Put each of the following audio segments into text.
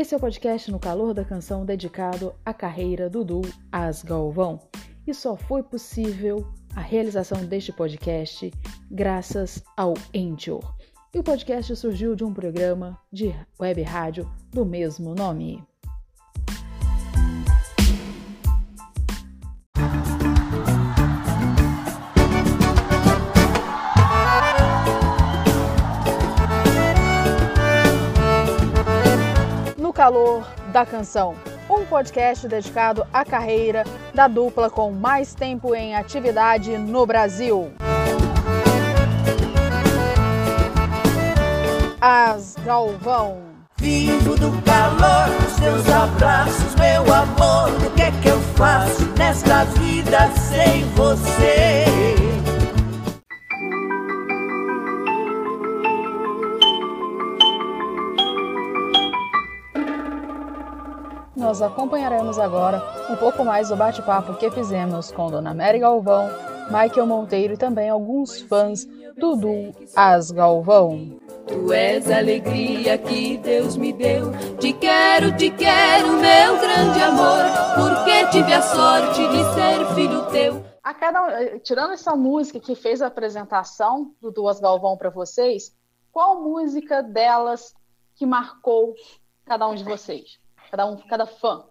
Esse é o podcast No Calor da Canção dedicado à carreira do duo As Galvão. E só foi possível a realização deste podcast graças ao Anchor. E o podcast surgiu de um programa de web rádio do mesmo nome. Calor da Canção, um podcast dedicado à carreira da dupla com mais tempo em atividade no Brasil. As Galvão. Vivo do calor dos teus abraços, meu amor. O que é que eu faço nesta vida sem você? Nós acompanharemos agora um pouco mais do bate-papo que fizemos com Dona Mary Galvão, Michael Monteiro e também alguns fãs do duo As Galvão. Tu és a alegria que Deus me deu. Te quero, te quero, meu grande amor, porque tive a sorte de ser filho teu. A cada, tirando essa música que fez a apresentação do Duas Galvão para vocês, qual música delas que marcou cada um de vocês? Cada um, cada fã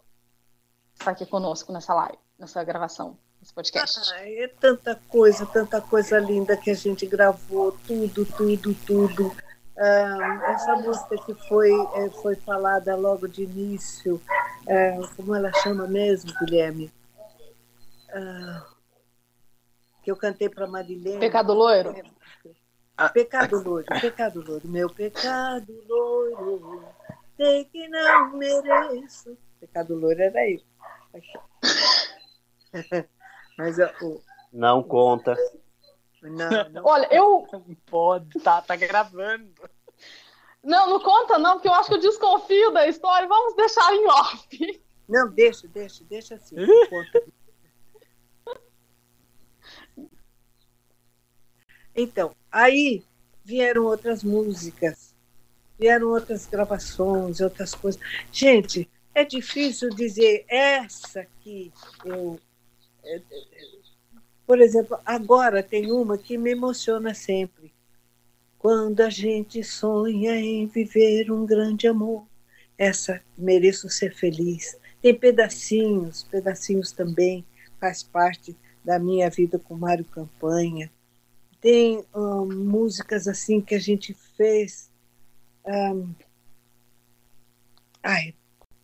está aqui conosco nessa live, nessa gravação, nesse podcast. Ah, é tanta coisa, tanta coisa linda que a gente gravou, tudo, tudo, tudo. Ah, essa música que foi, eh, foi falada logo de início, eh, como ela chama mesmo, Guilherme? Ah, que eu cantei para Marilene. Pecado Loiro? Pecado loiro, pecado loiro, meu pecado loiro, sei que não mereço. Pecado loiro era isso. Mas o. Não conta. Não, não. Olha, eu. Não pode, tá, tá gravando. Não, não conta, não, porque eu acho que eu desconfio da história. Vamos deixar em off. Não, deixa, deixa, deixa assim. não conta. Então, aí vieram outras músicas, vieram outras gravações, outras coisas. Gente, é difícil dizer essa que eu. é, é, Por exemplo, agora tem uma que me emociona sempre. Quando a gente sonha em viver um grande amor, essa mereço ser feliz. Tem pedacinhos, pedacinhos também, faz parte da minha vida com Mário Campanha. Tem hum, músicas assim que a gente fez. Hum, ai,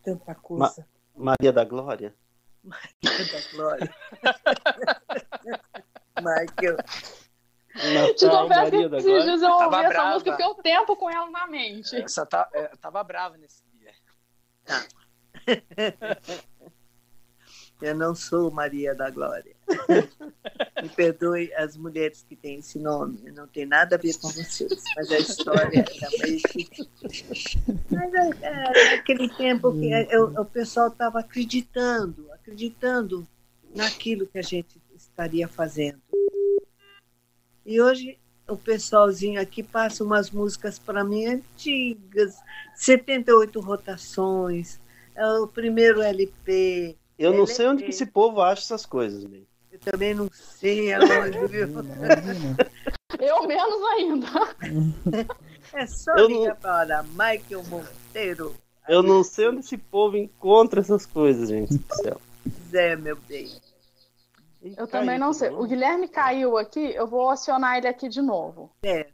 tanta coisa. Maria da Glória? da Glória. Michael. Te Natal, confesso que Maria da esses Glória. dias eu ouvi Tava essa brava. música fiquei um tempo com ela na mente. Essa tá, é, tava brava nesse dia. Eu não sou Maria da Glória. Me perdoe as mulheres que têm esse nome, não tem nada a ver com vocês, mas a história é que. Mas é, é aquele tempo que é, o, pessoal estava acreditando, acreditando naquilo que a gente estaria fazendo. E hoje o pessoalzinho aqui passa umas músicas para mim antigas, 78 rotações, é o primeiro LP. Eu não sei onde que esse povo acha essas coisas, velho. Eu também não sei aonde, viu? Eu menos ainda. É só Eu ligar para Michael Monteiro. Eu não sei onde esse povo encontra essas coisas, gente do céu. Zé, meu bem. Eu também não sei. O Guilherme caiu aqui, eu vou acionar ele aqui de novo. Certo.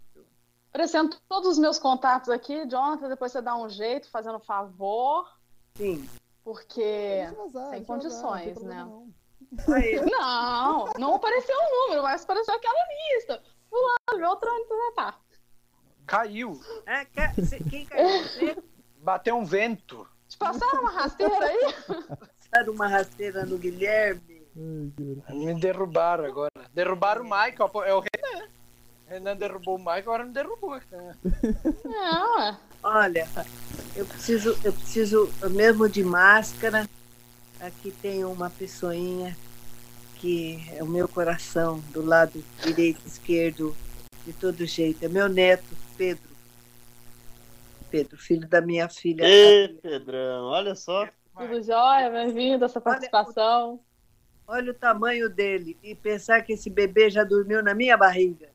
Apresento todos os meus contatos aqui, Jonathan, depois você dá um jeito, fazendo favor, Sim. porque Vazar, sem condições, não né? não. Aí, Não, não apareceu o número, mas apareceu aquela lista. Fulano, Beltrano, tá, tá. Caiu. é, quer- cê- quem caiu? Você Bateu um vento. Te passaram uma rasteira aí? passaram uma rasteira no Guilherme? Me derrubaram agora. Derrubaram o Michael. É o Renan. Renan derrubou o Michael, agora me derrubou. Não, é. Olha, eu preciso, eu preciso mesmo de máscara. Aqui tem uma pessoinha que é o meu coração, do lado direito, esquerdo, de todo jeito. É meu neto, Pedro. Pedro, filho da minha filha. Ê, Pedrão, olha só. Tudo jóia, bem-vindo a essa participação. Olha o tamanho dele e pensar que esse bebê já dormiu na minha barriga.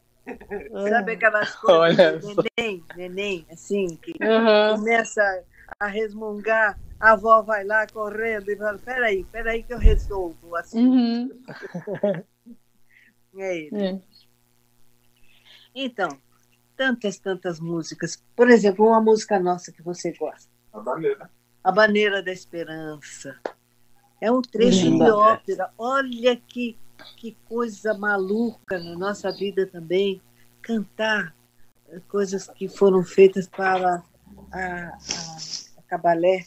Sabe aquelas coisas Olha só. neném, neném, assim, que Uhum. começa a resmungar, a avó vai lá correndo e fala, peraí, peraí que eu resolvo. Assim, Uhum. é ele. É. Então, tantas, tantas músicas. Por exemplo, uma música nossa que você gosta. A bandeira. A Bandeira da Esperança. É um trecho Linda. de ópera. Olha que, que coisa maluca na nossa vida também. Cantar coisas que foram feitas para a, a, a Cabalé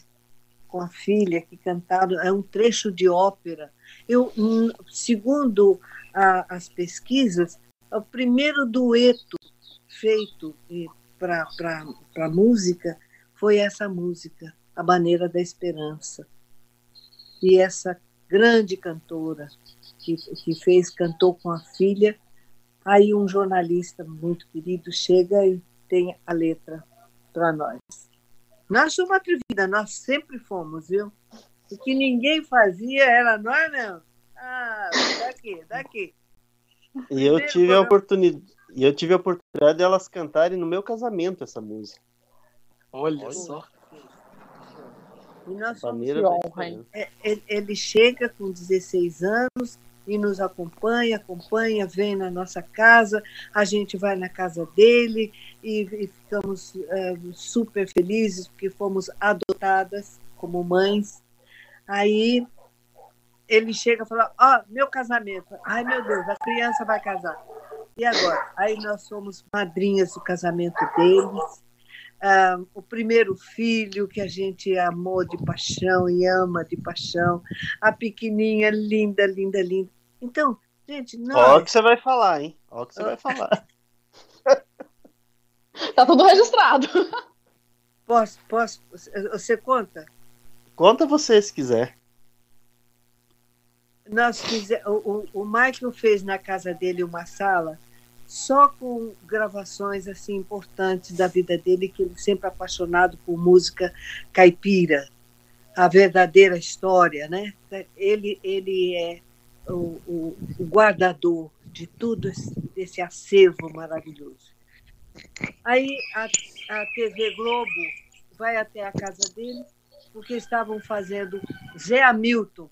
com a filha, que cantaram. É um trecho de ópera. Eu, hum, segundo a- as pesquisas, o primeiro dueto feito para música foi essa música, A Maneira da Esperança. E essa grande cantora que, que fez, cantou com a filha, aí um jornalista muito querido chega e tem a letra para nós. Nós somos atrevida, nós sempre fomos, viu? O que ninguém fazia era nós, não. Ah, daqui, daqui. E eu tive a oportunidade. E eu tive a oportunidade delas cantarem no meu casamento essa música. Olha só. E nós somos honra? Esperança. É, ele, ele chega com 16 anos e nos acompanha, acompanha, vem na nossa casa, a gente vai na casa dele e, e ficamos é, super felizes porque fomos adotadas como mães. Aí ele chega e fala: Ó, meu casamento. Ai, meu Deus, a criança vai casar. E agora? Aí nós somos madrinhas do casamento deles. Ah, o primeiro filho que a gente amou de paixão e ama de paixão, a pequenininha, linda, linda, linda. Então, gente, Ó o nós, que você vai falar, hein? Ó o que você vai falar. Tá tudo registrado. posso, posso, você conta? Conta você se quiser. Nós fize- o, o, o Michael fez na casa dele uma sala só com gravações assim importantes da vida dele, que ele sempre apaixonado por música caipira, a verdadeira história, né? Ele ele é o, o, o guardador de tudo esse, esse acervo maravilhoso. Aí a, a TV Globo vai até a casa dele porque estavam fazendo Zé Hamilton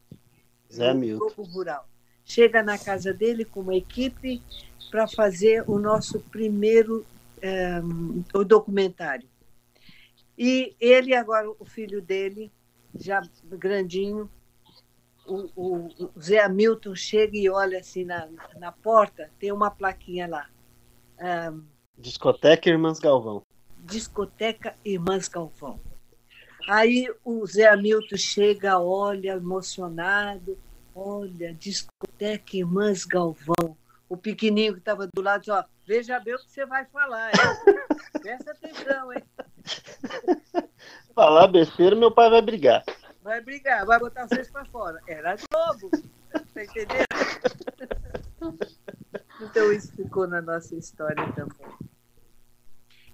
Zé no Milton. Globo Rural. Chega na casa dele com uma equipe para fazer o nosso primeiro eh, o documentário. E ele agora, o filho dele, já grandinho, o, o, o Zé Hamilton chega e olha assim na, na porta, tem uma plaquinha lá. ah, Discoteca Irmãs Galvão. Discoteca Irmãs Galvão. Aí o Zé Hamilton chega, olha, emocionado, olha, discoteca Irmãs Galvão. O pequenininho que estava do lado ó, veja bem o que você vai falar, hein? Presta atenção, hein? Falar besteira, meu pai vai brigar. Vai brigar, vai botar vocês para fora. Era Globo, tá entendendo? Então isso ficou na nossa história também.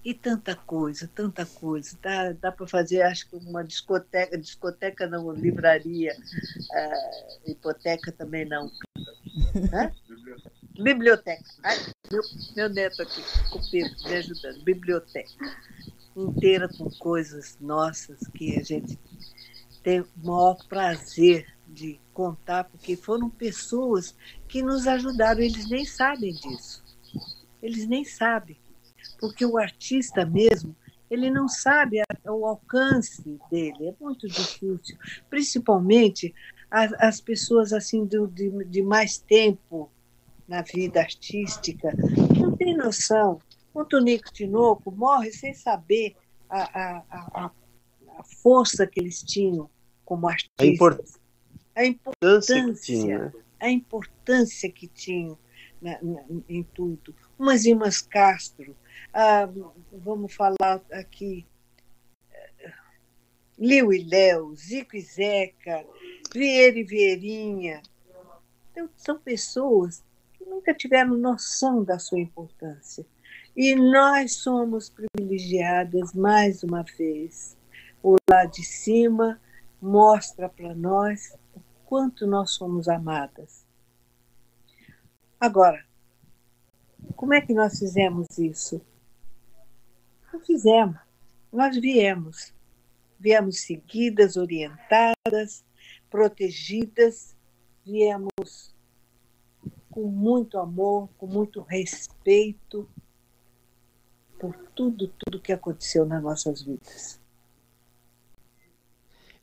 E tanta coisa, tanta coisa. Dá, dá para fazer, acho que uma discoteca, discoteca não, livraria, ah, hipoteca também não. Hã? Biblioteca. Ai, meu, meu neto aqui, o Pedro, me ajudando. Biblioteca. Inteira com coisas nossas que a gente tem o maior prazer de contar, porque foram pessoas que nos ajudaram, eles nem sabem disso. Eles nem sabem. Porque o artista mesmo, ele não sabe o alcance dele, é muito difícil. Principalmente as, as pessoas assim do- de, de mais tempo na vida artística, não tem noção. O Tonico Tinoco morre sem saber a, a, a- a força que eles tinham como A artistas. import- A impor- importância que tinha. né? a importância que tinham na- na- em tudo. Umas irmãs Castro, ah, vamos falar aqui, eh, Liu e Léo, Zico e Zeca, Vieira e Vieirinha. Então, são pessoas que nunca tiveram noção da sua importância. E nós somos privilegiadas mais uma vez. O lá de cima mostra para nós o quanto nós somos amadas. Agora, como é que nós fizemos isso? Não fizemos. Nós viemos. Viemos seguidas, orientadas, protegidas, viemos com muito amor, com muito respeito por tudo, tudo que aconteceu nas nossas vidas.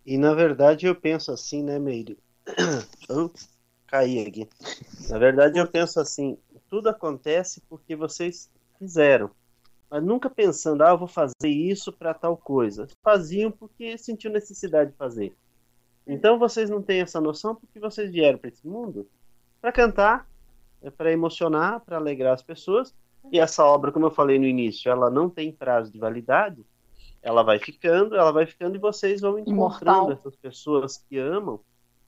E na verdade eu penso assim, né, Meire? Eu caí aqui. Na verdade eu penso assim, tudo acontece porque vocês fizeram. Mas nunca pensando, ah, vou fazer isso para tal coisa. Faziam porque sentiu necessidade de fazer. Então vocês não têm essa noção porque vocês vieram para esse mundo para cantar, é para emocionar, para alegrar as pessoas. E essa obra, como eu falei no início, ela não tem prazo de validade. Ela vai ficando, ela vai ficando e vocês vão encontrando Imortal. essas pessoas que amam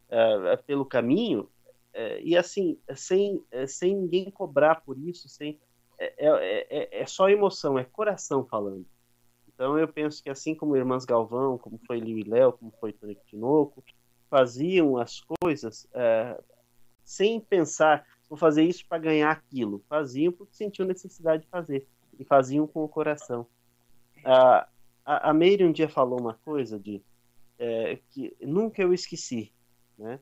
é, pelo caminho é, e assim sem sem ninguém cobrar por isso, sem é, é, é, é só emoção, é coração falando. Então eu penso que assim como Irmãs Galvão, como foi Liu e Léo, como foi Tony Tinoco, faziam as coisas sem pensar, vou fazer isso para ganhar aquilo. Faziam porque sentiam necessidade de fazer. E faziam com o coração. A, a, a Meire um dia falou uma coisa de é, que nunca eu esqueci. Né?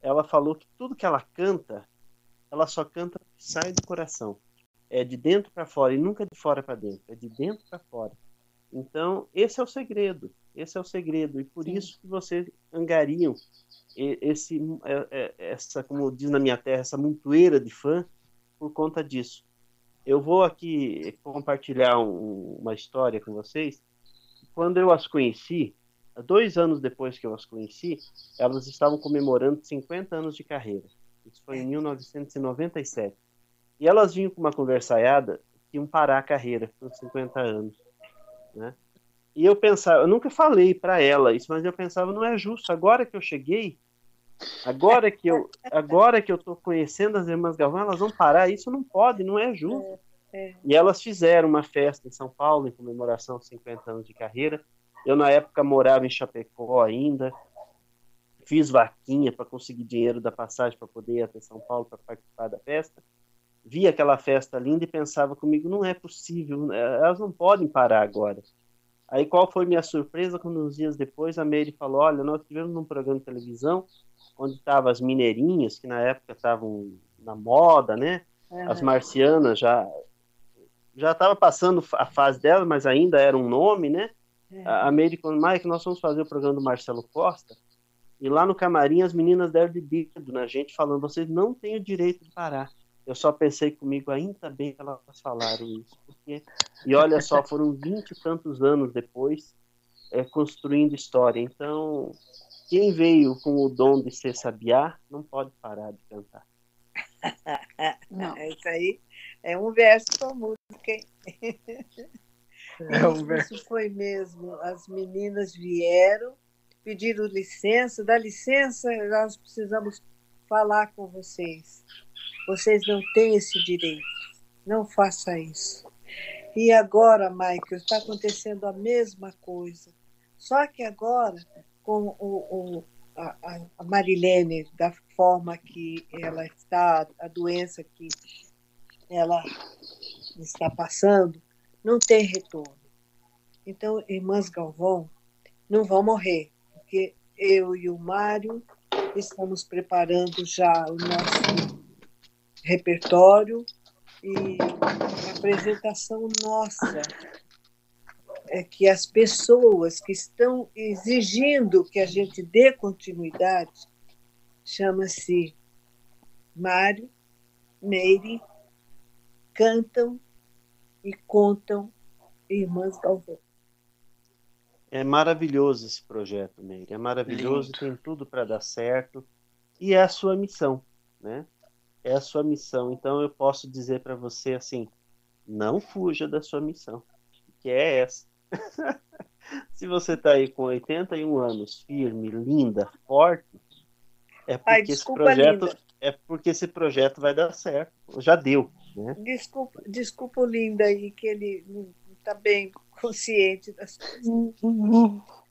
Ela falou que tudo que ela canta, ela só canta porque sai do coração. É de dentro para fora e nunca de fora para dentro. É de dentro para fora. Então, esse é o segredo. Esse é o segredo. E por Sim. isso que vocês angariam esse, é- é- essa, como diz na minha terra, essa montoeira de fã por conta disso. Eu vou aqui compartilhar um- uma história com vocês. Quando eu as conheci, dois anos depois que eu as conheci, elas estavam comemorando 50 anos de carreira. Isso foi em 1997. E elas vinham com uma conversaiada que iam parar a carreira com 50 anos. Né? E eu pensava, eu nunca falei para ela isso, mas eu pensava, não é justo. Agora que eu cheguei, agora que eu, agora que eu tô conhecendo as irmãs Galvão, elas vão parar. Isso não pode, não é justo. É. E elas fizeram uma festa em São Paulo em comemoração aos 50 anos de carreira. Eu na época morava em Chapecó ainda. Fiz vaquinha para conseguir dinheiro da passagem para poder ir até São Paulo para participar da festa. Vi aquela festa linda e pensava comigo, não é possível, elas não podem parar agora. Aí qual foi minha surpresa quando uns dias depois a Meire falou, olha, nós tivemos num programa de televisão onde estavam as mineirinhas, que na época estavam na moda, né? As marcianas já já estava passando a fase dela, mas ainda era um nome, né? A a falou, Mike, nós vamos fazer o programa do Marcelo Costa e lá no camarim as meninas deram de dedo na gente falando, vocês não têm o direito de parar. Eu só pensei comigo, ainda bem que elas falaram isso. Porque... E olha só, foram vinte e tantos anos depois é, construindo história. Então, quem veio com o dom de ser sabiá não pode parar de cantar. Não. É isso aí. É um verso com hein? É. Isso foi mesmo. As meninas vieram, pediram licença, dá licença, nós precisamos falar com vocês. Vocês não têm esse direito. Não faça isso. E agora, Michael, está acontecendo a mesma coisa. Só que agora, com o, o- a- a Marilene, da forma que ela está, a doença que ela está passando, não tem retorno. Então, irmãs Galvão não vão morrer, porque eu e o Mário estamos preparando já o nosso repertório e a apresentação nossa é que as pessoas que estão exigindo que a gente dê continuidade chama-se Mário, Meire, cantam e contam Irmãs Galvão. É maravilhoso esse projeto, Meire. É maravilhoso, Lindo. tem tudo para dar certo. E é a sua missão, né? É a sua missão. Então eu posso dizer para você assim: não fuja da sua missão, que é essa. Se você está aí com 81 anos, firme, linda, forte, é porque Ai, esse desculpa, projeto linda. é porque esse projeto vai dar certo. Já deu. Né? Desculpa, desculpa o lindo aí, que ele não está bem consciente das coisas.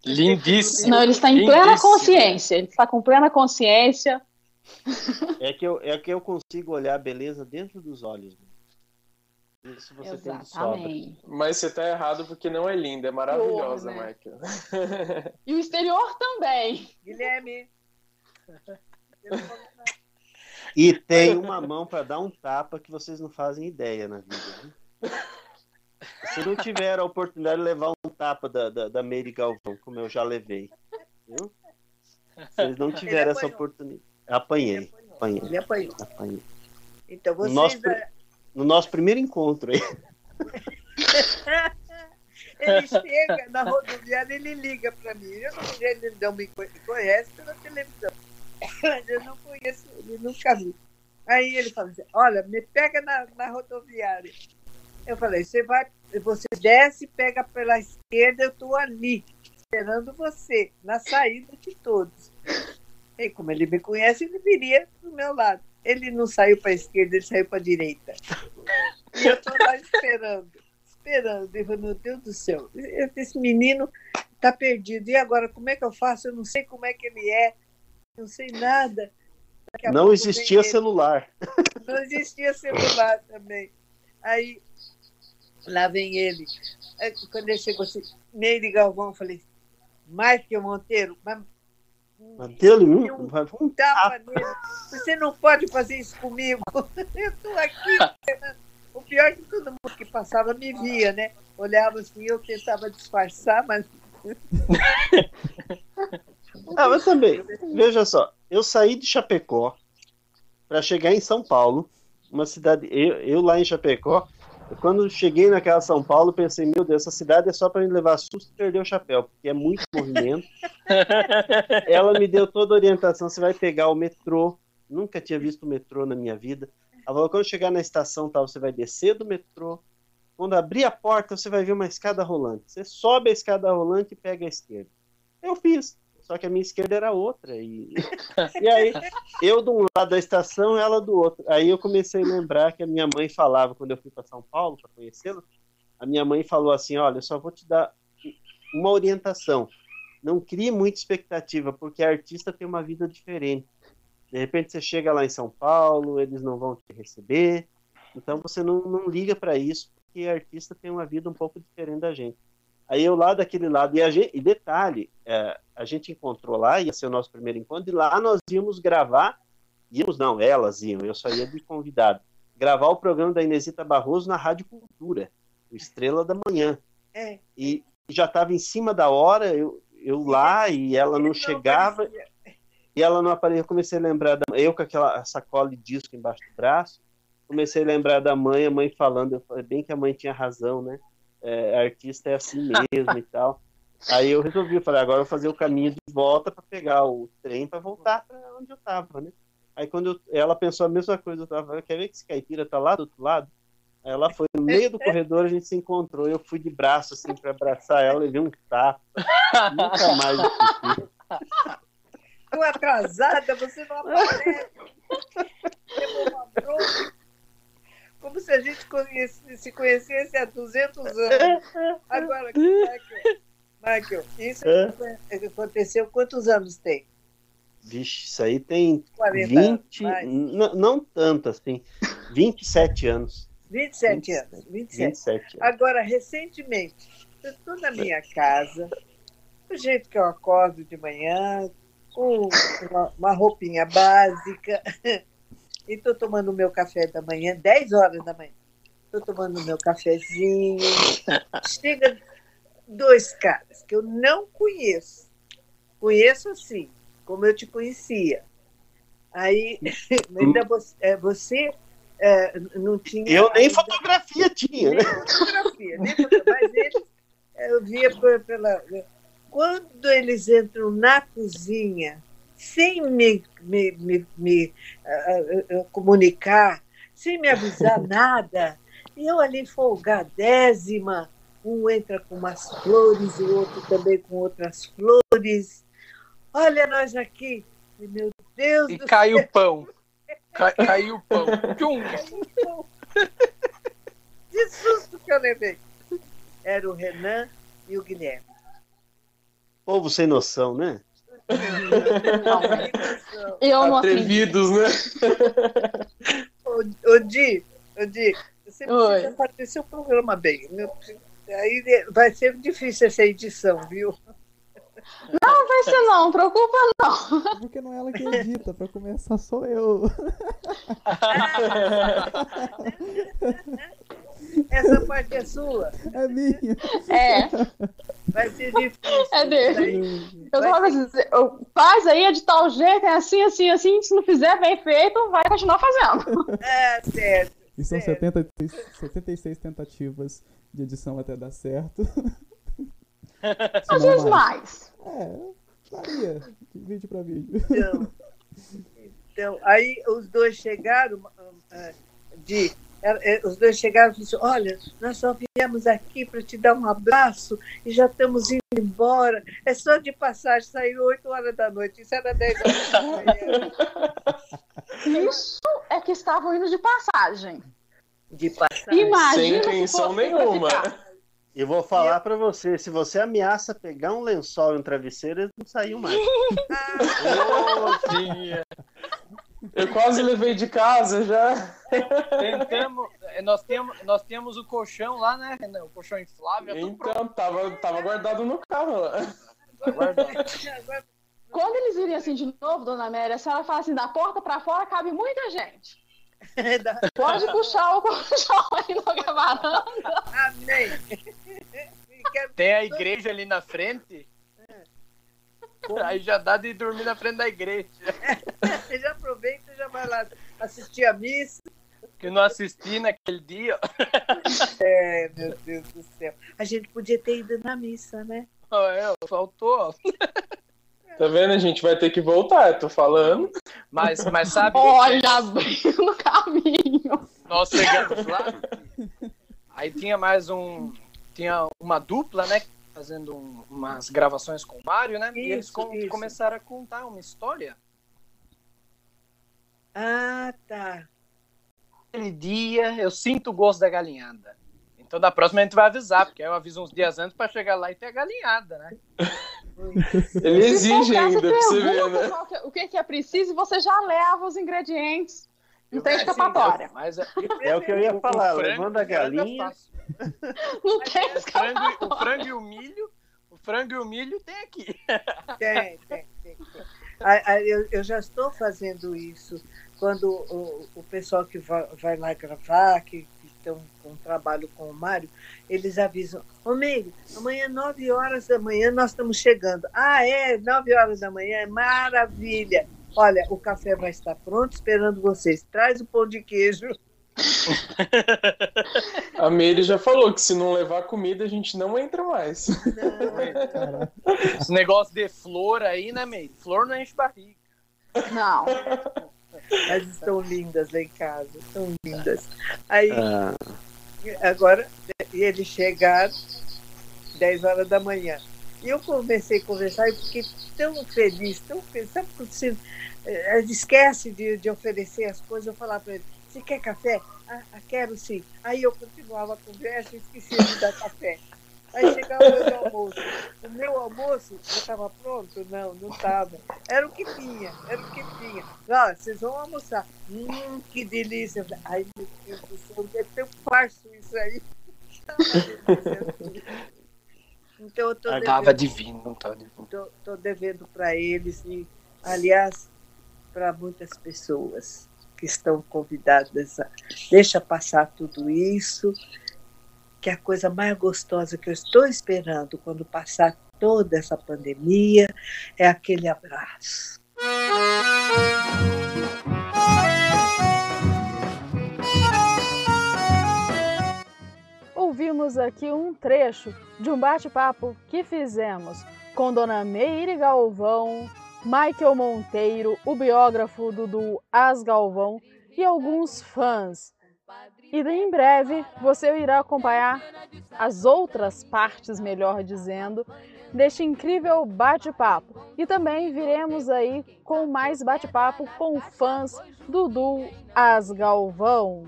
Lindíssimo. Não, ele está em plena Lindíssimo. consciência. Ele está com plena consciência. É que, eu, é que eu consigo olhar a beleza dentro dos olhos. né? Isso você tem de sobra. Exatamente. Mas você tá errado porque não é linda, é maravilhosa, Porra, né? Michael. E o exterior também. Guilherme. eu não vou falar. E tem uma mão para dar um tapa que vocês não fazem ideia na vida. né? Se não tiver a oportunidade de levar um tapa da, da, da Meire Galvão, como eu já levei. Viu? Se eles não tiveram essa oportunidade. Apanhei, apanhei, Ele apanhou. apanhei. Então vocês. Nosso pri- No nosso primeiro encontro aí. Ele chega na rodoviária, ele liga para mim. Eu não, ele não me conhe- conhece pela televisão. Eu não conheço, ele nunca vi. Aí ele fala assim: Olha, me pega na, na rodoviária. Eu falei: Você vai, você desce, pega pela esquerda, eu estou ali, esperando você, na saída de todos. E como ele me conhece, ele viria do meu lado. Ele não saiu para a esquerda, ele saiu para a direita. E eu estou lá esperando, esperando. Eu falei, meu Deus do céu, esse menino está perdido. E agora, como é que eu faço? Eu não sei como é que ele é, não sei nada. Não existia vem ele. celular. Não existia celular também. Aí, lá vem ele. Aí, quando ele chegou assim, Neide Galvão, eu falei, Michael Monteiro, mas deu-lhe um, um um tapa nele. Você não pode fazer isso comigo. Eu estou aqui. esperando. O pior é que todo mundo que passava me via, né? Olhava assim, eu tentava disfarçar, mas Ah, mas também, veja só, eu saí de Chapecó para chegar em São Paulo, uma cidade, eu, eu lá em Chapecó, quando cheguei naquela São Paulo, pensei, meu Deus, essa cidade é só para me levar susto e perder o chapéu, porque é muito movimento. Ela me deu toda a orientação, você vai pegar o metrô, nunca tinha visto o metrô na minha vida. Ela falou, quando chegar na estação tal, você vai descer do metrô, quando abrir a porta, você vai ver uma escada rolante. Você sobe a escada rolante e pega a esquerda. Eu fiz. Só que a minha esquerda era outra. E, e aí, eu de um lado da estação, ela do outro. Aí eu comecei a lembrar que a minha mãe falava, quando eu fui para São Paulo para conhecê-la, a minha mãe falou assim: Olha, eu só vou te dar uma orientação. Não crie muita expectativa, porque a artista tem uma vida diferente. De repente você chega lá em São Paulo, eles não vão te receber. Então você não, não liga para isso, porque a artista tem uma vida um pouco diferente da gente. Aí eu lá daquele lado, e, a gente, e detalhe, é, a gente encontrou lá, ia ser o nosso primeiro encontro, e lá nós íamos gravar, íamos não, elas iam, eu só ia de convidado, gravar o programa da Inesita Barroso na Rádio Cultura, o Estrela da Manhã. é. E já estava em cima da hora, eu, eu lá, e ela não chegava, aparecia. e ela não apareceu. Eu comecei a lembrar da eu com aquela sacola de disco embaixo do braço. Comecei a lembrar da mãe, a mãe falando. Eu falei bem que a mãe tinha razão, né? É, artista é assim mesmo e tal. Aí eu resolvi, eu falei, agora eu vou fazer o caminho de volta para pegar o trem para voltar para onde eu tava, né? Aí quando eu- ela pensou a mesma coisa, eu tava, quer ver que esse caipira tá lá do outro lado? Aí ela foi no meio do corredor, a gente se encontrou, eu fui de braço assim para abraçar ela, levei um tapa. Nunca mais esqueci. Estou atrasada, você não aparece. Como se a gente conhece- se conhecesse há 200 anos. Agora, Michael, Michael isso aconteceu quantos anos tem? Vixe, isso aí tem 40 20, anos, mais. n- não tanto assim, 27 anos. 27 anos. 27. 27 anos. Agora, recentemente, eu estou na minha casa, do jeito que eu acordo de manhã, com uma, uma roupinha básica, e estou tomando o meu café da manhã, 10 horas da manhã. Estou tomando o meu cafezinho. Chega dois caras que eu não conheço. Conheço assim, como eu te conhecia. Aí, ainda você, é, você é, não tinha. Eu nem ainda- fotografia tinha, né? nem fotografia, nem fotografia. Mas eles, eu via pela. Quando eles entram na cozinha, sem me, me, me, me, ah, comunicar, sem me avisar nada, e eu ali folgadésima, um entra com umas flores, o outro também com outras flores. Olha nós aqui. Meu Deus E do caiu o pão. Ca- caiu o pão. Tchum. céu! De susto que eu levei. Era o Renan e o Guilherme. Povo sem noção, né? Eu não acredito. Atrevidos, né? Ô, ô Di, ô Di, você Oi. precisa fazer seu programa bem. Aí vai ser difícil essa edição, viu? Não vai ser não, preocupa não. Porque não é ela que edita, pra começar sou eu. Essa parte é sua. É minha. É, Vai ser difícil. é dele. Eu só vou dizer, eu- faz aí é de tal jeito, é assim, assim, assim. Se não fizer bem feito, vai continuar fazendo. É, certo. E são certo. 70, 76 tentativas de edição até dar certo. Às vezes mais. É, varia de vídeo pra vídeo. Então, então, aí os dois chegaram, ah, de, os dois chegaram e falaram assim, olha, nós só viemos aqui para te dar um abraço e já estamos indo embora. É só de passagem, saiu 8 horas da noite, isso era 10 horas da manhã. Isso é que estavam indo de passagem. De passagem. Imagina Sem se intenção nenhuma. E vou falar pra você, se você ameaça pegar um lençol e um travesseiro, eles não saíam mais. Ô, tia. Eu quase levei de casa já. Tentamos, eh, nós, temos, nós temos o colchão lá, né, Renan? O colchão inflável. é. Então, tava, tava guardado no carro lá. Tá guardado. Quando eles virem assim de novo, dona Amélia, a senhora fala assim, da porta pra fora cabe muita gente. Pode puxar o colchão aí na varanda. Amém. Tem a igreja ali na frente. Aí já dá de dormir na frente da igreja. Você já aproveita e já vai lá assistir a missa. Que não assisti naquele dia. É, meu Deus do céu. A gente podia ter ido na missa, né? Ó, É, faltou. Tá vendo? A gente vai ter que voltar, eu tô falando. Mas, mas sabe, Olha, abrindo o caminho. nós chegamos lá. Aí tinha mais um. Tinha uma dupla, né? Fazendo um- umas gravações com o Mário, né? e eles Isso, com- isso. começaram a contar uma história. Ah, tá. Aquele dia eu sinto o gosto da galinhada. Então da próxima a gente vai avisar, porque aí eu aviso uns dias antes pra chegar lá e ter a galinhada, né? Ele exige ainda pra você ver, né? que- o que, que é preciso e você já leva os ingredientes. Não tem Assim, escapatória. Mas é- É o que eu ia o- o falar, frango- levando a o frango é galinha. Não tem O frango, e- o escapatória. frango e o milho, o frango e o milho tem aqui. Tem, tem, tem. tem. Eu, eu já estou fazendo isso. Quando o, o pessoal que vai, vai lá gravar, que, que estão com trabalho com o Mário, eles avisam, ô Meire, amanhã, 9 horas da manhã, nós estamos chegando. Ah, é, 9 horas da manhã, é maravilha. Olha, o café vai estar pronto esperando vocês. Traz o pão de queijo. A Meire já falou que se não levar comida, a gente não entra mais. Não. Esse negócio de flor aí, né, meio? Flor não enche barriga. Não. elas estão lindas lá em casa, estão lindas. Aí, Ah, agora, e eles chegaram 10 horas da manhã. E eu comecei a conversar e fiquei tão feliz, tão feliz. Sabe quando você eh, esquece de, de oferecer as coisas? Eu falava para ele, você quer café? Ah, ah, quero sim. Aí eu continuava a conversa e esquecia de dar café. Aí chegava o meu almoço. O meu almoço já estava pronto? Não, não estava. Era o que tinha, era o que tinha. Ó, vocês vão almoçar. Hum, que delícia. Ai, meu Deus do céu, é tão farso isso aí. Então eu estou Tava devendo, divino, não tava divino. tô, tô devendo para eles e, aliás, para muitas pessoas que estão convidadas a deixa passar tudo isso, que é a coisa mais gostosa que eu estou esperando quando passar toda essa pandemia é aquele abraço. Ouvimos aqui um trecho de um bate-papo que fizemos com Dona Meire Galvão, Michael Monteiro, o biógrafo Dudu As Galvão e alguns fãs. E em breve você irá acompanhar as outras partes, melhor dizendo, deste incrível bate-papo. E também viremos aí com mais bate-papo com fãs Dudu As Galvão.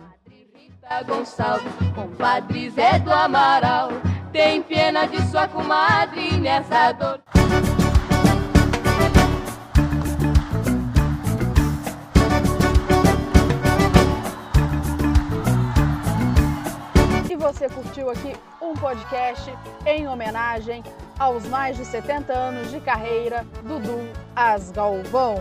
Gonçalves, compadre Zé do Amaral, tem pena de sua comadre nessa dor. E você curtiu aqui um podcast em homenagem aos mais de 70 anos de carreira do Dudu As Galvão.